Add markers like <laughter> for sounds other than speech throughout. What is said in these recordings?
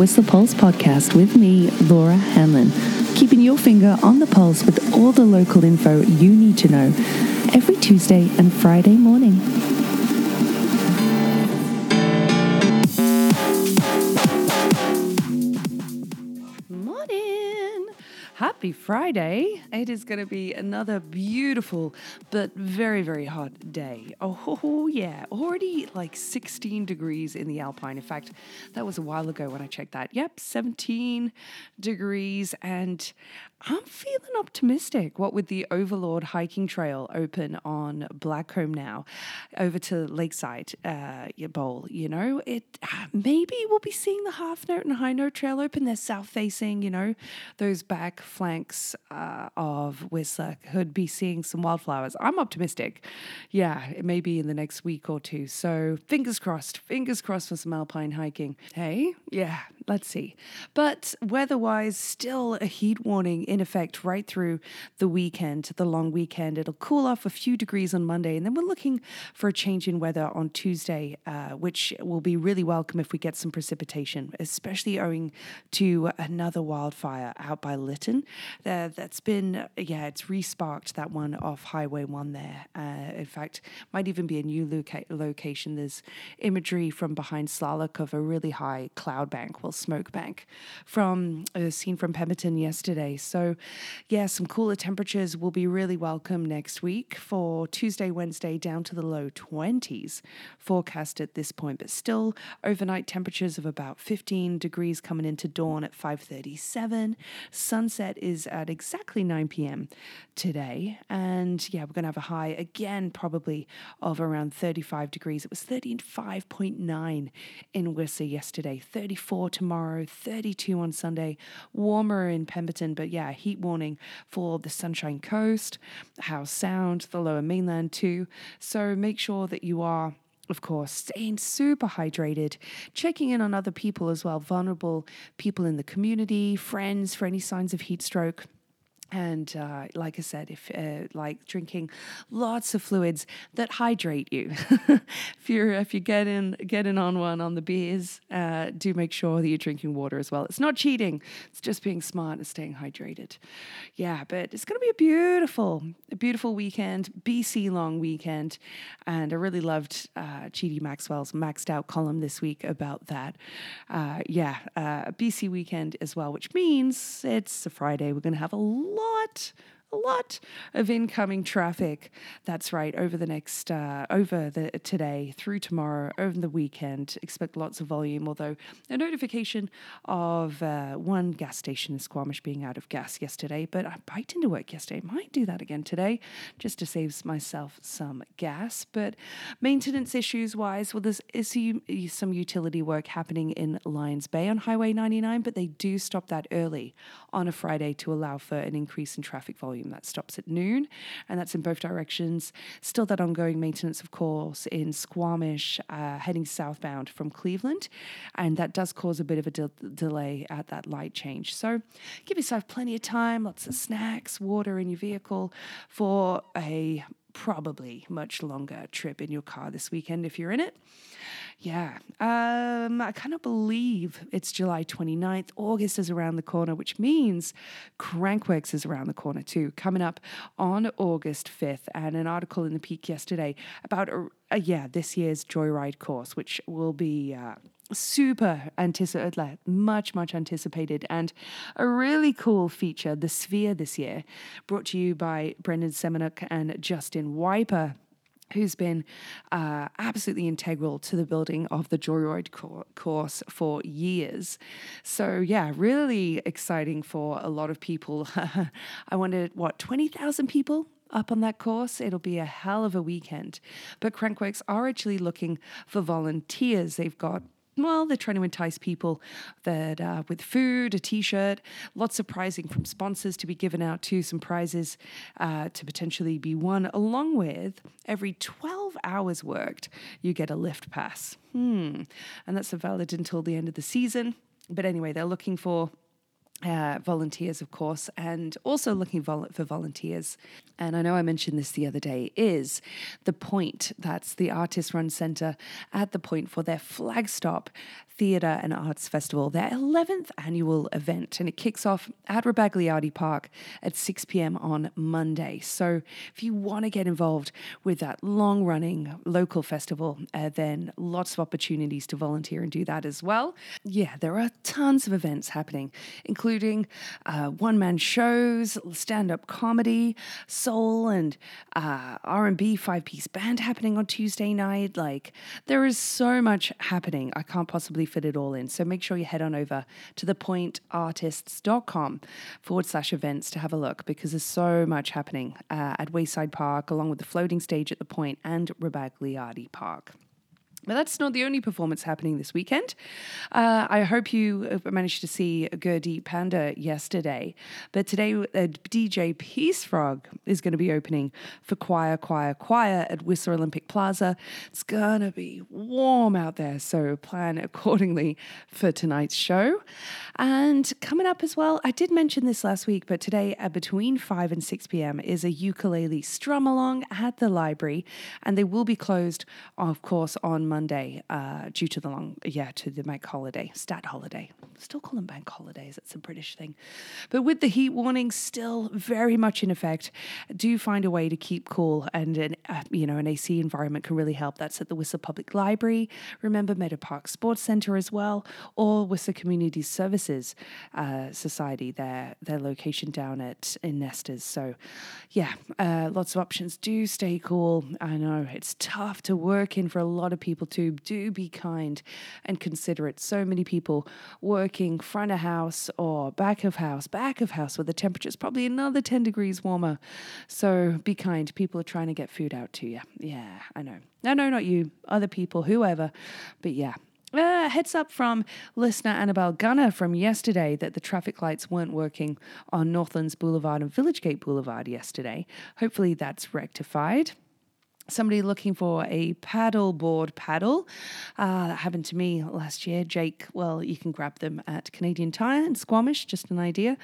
Whistler Pulse podcast with me, Laura Hanlon, keeping your finger on the pulse with all the local info you need to know every Tuesday and Friday. Morning! Happy Friday. It is going to be another beautiful but very, very hot day. Oh, yeah. Already like 16 degrees in the Alpine. In fact, that was a while ago when I checked that. Yep, 17 degrees. And I'm feeling optimistic. What with the Overlord hiking trail open on Blackcomb now, over to Lakeside uh, Bowl, you know, it <sighs> maybe we'll be seeing the half note and high note trail open. They're south facing, you know, those back flanks uh, of Whistler could be seeing some wildflowers. I'm optimistic. Yeah, it may be in the next week or two. So fingers crossed, fingers crossed for some alpine hiking. Hey, yeah, let's see. But weather wise, still a heat warning in effect right through the weekend, the long weekend. It'll cool off a few degrees on Monday, and then we're looking for a change in weather on Tuesday, uh, which will be really welcome if we get some precipitation, especially owing to another wildfire out by Lytton. Uh, that's been, yeah, it's resparked that one off Highway 1 there. Uh, in fact, might even be a new loca- location. There's imagery from behind Slalok of a really high cloud bank, well, smoke bank, from a scene from Pemberton yesterday. So, yeah, some cooler temperatures will be really welcome next week for Tuesday, Wednesday, down to the low 20s forecast at this point, but still overnight temperatures of about 15 degrees coming into dawn at 5:37. Sunset is at exactly 9 p.m. today, and yeah, we're going to have a high again, probably of around 35 degrees. It was 35.9 in Whistler yesterday, 34 tomorrow, 32 on Sunday, warmer in Pemberton, but yeah, heat warning for the Sunshine Coast, Howe Sound, the lower mainland too. So make sure that you are of course, staying super hydrated, checking in on other people as well, vulnerable people in the community, friends for any signs of heat stroke and uh, like I said, if uh, like drinking lots of fluids that hydrate you. <laughs> if you're if you get in getting on one on the beers, uh, do make sure that you're drinking water as well. It's not cheating; it's just being smart and staying hydrated. Yeah, but it's going to be a beautiful, a beautiful weekend, BC long weekend, and I really loved uh, G.D. Maxwell's maxed out column this week about that. Uh, yeah, uh, BC weekend as well, which means it's a Friday. We're going to have a lot a lot of incoming traffic. That's right. Over the next, uh, over the today through tomorrow, over the weekend, expect lots of volume. Although a notification of uh, one gas station in Squamish being out of gas yesterday, but I biked into work yesterday. Might do that again today, just to save myself some gas. But maintenance issues wise, well, there's some utility work happening in Lions Bay on Highway 99, but they do stop that early on a Friday to allow for an increase in traffic volume volume. That stops at noon, and that's in both directions. Still that ongoing maintenance, of course, in Squamish, uh, heading southbound from Cleveland, and that does cause a bit of a de- delay at that light change. So give yourself plenty of time, lots of snacks, water in your vehicle for a probably much longer trip in your car this weekend if you're in it. Yeah, um, I cannot believe it's July 29th. August is around the corner, which means Crankworx is around the corner too, coming up on August 5th. And an article in the Pique yesterday about, uh, yeah, this year's Joyride course, which will be. Uh, super anticipated, like much, much anticipated, and a really cool feature, the Sphere this year, brought to you by Brandon Semenuk and Justin Wyper who's been uh, absolutely integral to the building of the Joyride course for years. So, yeah, really exciting for a lot of people. <laughs> I wondered, what, 20,000 people up on that course. It'll be a hell of a weekend. But Crankworx are actually looking for volunteers. They've got well, they're trying to entice people that uh, with food, a T-shirt, lots of prizing from sponsors to be given out to some prizes uh, to potentially be won, along with every 12 hours worked, you get a lift pass. Hmm, and that's valid until the end of the season. But anyway, they're looking for uh, volunteers, of course, and also looking vol- for volunteers. And I know I mentioned this the other day, is The Point. That's the artist run centre at The Point for their flagstop Theatre and Arts Festival, their 11th annual event. And it kicks off at Rebagliati Park at 6 p.m. on Monday. So if you want to get involved with that long running local festival, uh, then lots of opportunities to volunteer and do that as well. Yeah, there are tons of events happening, including uh, one man shows, stand up comedy, soul and uh, R&B five piece band happening on Tuesday night. Like there is so much happening. I can't possibly fit it all in. So make sure you head on over to thepointartists.com forward slash events to have a look because there's so much happening uh, at Wayside Park, along with the floating stage at the Point and Rebagliati Park. But that's not the only performance happening this weekend. Uh, I hope you uh, managed to see Gurdeep Pandher yesterday. But today, uh, DJ Peace Frog is going to be opening for Choir, Choir, Choir at Whistler Olympic Plaza. It's going to be warm out there, so plan accordingly for tonight's show. And coming up as well, I did mention this last week, but today uh, between 5 and 6 p.m. is a ukulele strum along at the library, and they will be closed, of course, on Monday uh, due to the long, yeah, to the bank holiday, stat holiday. Still call them bank holidays, it's a British thing. But with the heat warning still very much in effect, do find a way to keep cool and an, uh, you know, an AC environment can really help. That's at the Whistler Public Library. Remember Meadow Park Sports Centre as well, or Whistler Community Services uh, Society, their, their location down at in Nesters. So, yeah, uh, lots of options. Do stay cool. I know it's tough to work in for a lot of people people do be kind and considerate. So many people working front of house or back of house, back of house, where the temperature is probably another 10 degrees warmer. So be kind. People are trying to get food out to you. Yeah, I know. No, no, not you, other people, whoever. But yeah, uh, heads up from listener Annabelle Gunner from yesterday that the traffic lights weren't working on Northlands Boulevard and Village Gate Boulevard yesterday. Hopefully that's rectified somebody looking for a paddle board paddle. Uh, that happened to me last year. Jake, well, you can grab them at Canadian Tire and Squamish, just an idea.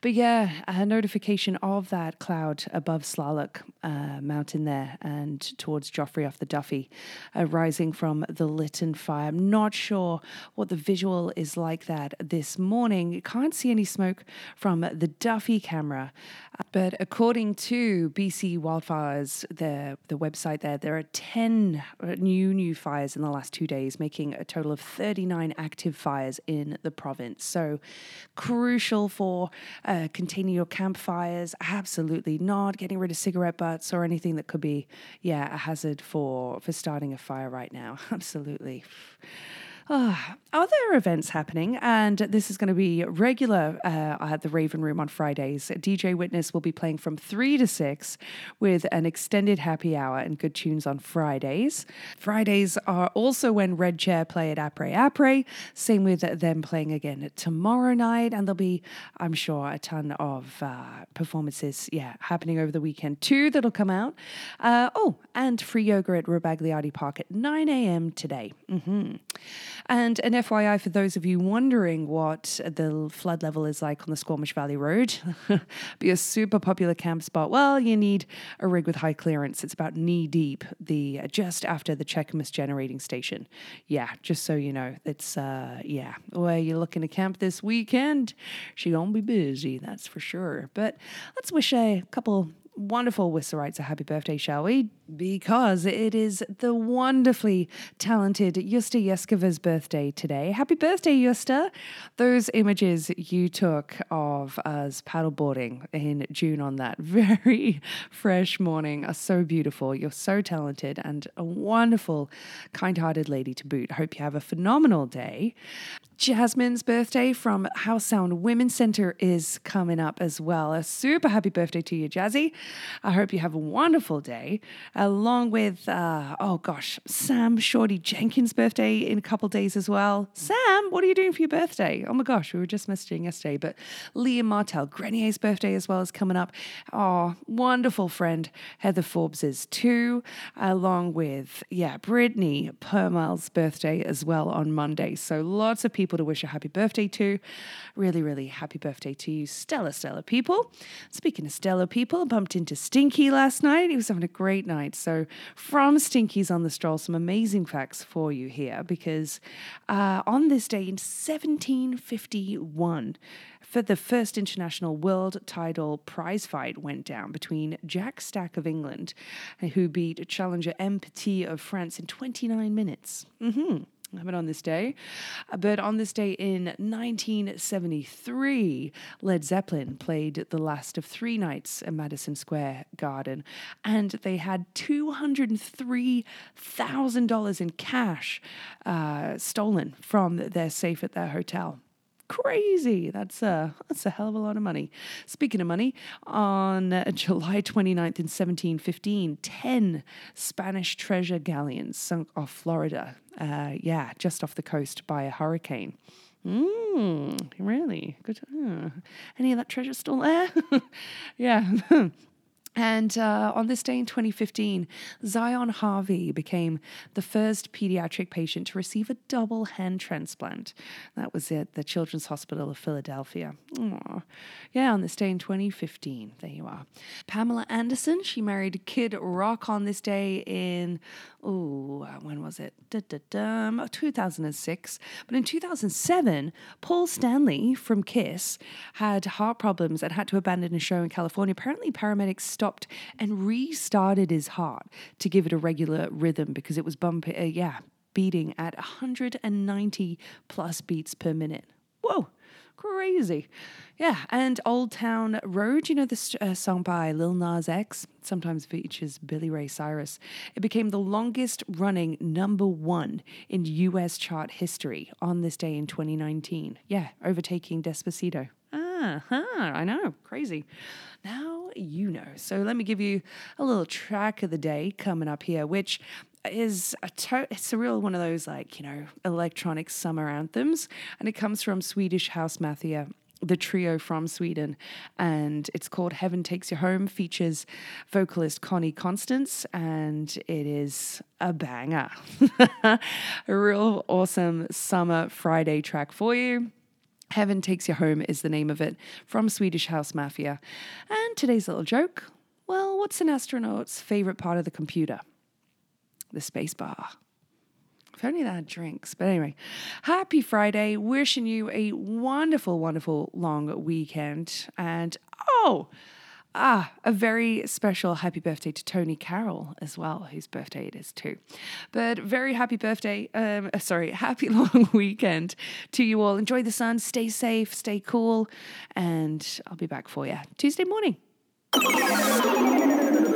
But yeah, a notification of that cloud above Slalok uh, Mountain there and towards Joffre off the Duffey, uh, rising from the Lytton fire. I'm not sure what the visual is like that this morning. Can't see any smoke from the Duffey camera, but according to BC Wildfires, the, the website, there, there are 10 new new fires in the last two days, making a total of 39 active fires in the province. So crucial for uh, containing your campfires. Absolutely not getting rid of cigarette butts or anything that could be, yeah, a hazard for for starting a fire right now. <laughs> Absolutely. <sighs> Uh, other events happening, and this is going to be regular uh, at the Raven Room on Fridays. DJ Witness will be playing from 3 to 6 with an extended happy hour and good tunes on Fridays. Fridays are also when Red Chair play at Apre Apre, same with them playing again tomorrow night, and there'll be, I'm sure, a ton of uh, performances, yeah, happening over the weekend too that'll come out. Uh, oh, and free yoga at Rebagliati Park at 9 a.m. today. Mm-hmm. And an FYI for those of you wondering what the flood level is like on the Squamish Valley Road, <laughs> be a super popular camp spot. Well, you need a rig with high clearance. It's about knee deep, the just after the Cheakamus generating station. Yeah, just so you know, it's uh, yeah. Where you're looking to camp this weekend, she gonna be busy, that's for sure. But let's wish a couple wonderful Whistlerites a happy birthday, shall we? Because it is the wonderfully talented Yusta Yeskova's birthday today. Happy birthday, Yusta! Those images you took of us paddleboarding in June on that <laughs> very fresh morning are so beautiful. You're so talented and a wonderful, kind hearted lady to boot. I hope you have a phenomenal day. Jasmine's birthday from Howe Sound Women's Centre is coming up as well. A super happy birthday to you, Jazzy. I hope you have a wonderful day, along with, uh, oh gosh, Sam Shorty Jenkins' birthday in a couple days as well. Sam, what are you doing for your birthday? Oh my gosh, we were just messaging yesterday, but Liam Martel Grenier's birthday as well is coming up. Oh, wonderful friend Heather Forbes is too, along with, yeah, Brittany Permel's birthday as well on Monday. So lots of people people to wish a happy birthday to. Really, really happy birthday to you, stellar, stellar people. Speaking of stellar people, bumped into Stinky last night. He was having a great night. So, from Stinky's on the Stroll, some amazing facts for you here because uh, on this day in 1751, for the first international world title prize fight went down between Jack Slack of England, who beat challenger M. Petit of France in 29 minutes. Mm-hmm but on this day. But on this day in 1973, Led Zeppelin played the last of three nights at Madison Square Garden, and they had $203,000 in cash uh, stolen from their safe at their hotel crazy. That's a, that's a hell of a lot of money. Speaking of money, on uh, July 29th in 1715, 10 Spanish treasure galleons sunk off Florida. Uh, yeah, just off the coast by a hurricane. Mmm, really? Good. Uh, any of that treasure still there? <laughs> yeah. <laughs> And uh, on this day in 2015, Zion Harvey became the first pediatric patient to receive a double hand transplant. That was at the Children's Hospital of Philadelphia. Aww. Yeah, on this day in 2015. There you are. Pamela Anderson, she married Kid Rock on this day in, oh, when was it? Da, da, da, 2006. But in 2007, Paul Stanley from Kiss had heart problems and had to abandon a show in California. Apparently, paramedics stopped and restarted his heart to give it a regular rhythm because it was bumping, uh, yeah, beating at 190 plus beats per minute. Whoa, crazy. Yeah, and Old Town Road, you know this uh, song by Lil Nas X, sometimes features Billy Ray Cyrus. It became the longest running number one in US chart history on this day in 2019. Yeah, overtaking Despacito. Huh, I know, crazy. Now you know. So let me give you a little track of the day coming up here, which is a to- it's a real one of those like you know electronic summer anthems, and it comes from Swedish House Mafia the trio from Sweden, and it's called Heaven Takes You Home. Features vocalist Connie Constance, and it is a banger. <laughs> a real awesome summer Friday track for you. Heaven Takes You Home is the name of it from Swedish House Mafia. And today's little joke well, what's an astronaut's favorite part of the computer? The space bar. If only they had drinks. But anyway, happy Friday. Wishing you a wonderful, wonderful long weekend. And oh, Ah, a very special happy birthday to Tony Carroll as well, whose birthday it is too. But very happy birthday, um, uh, sorry, <laughs> happy <laughs> long weekend to you all. Enjoy the sun, stay safe, stay cool, and I'll be back for you Tuesday morning.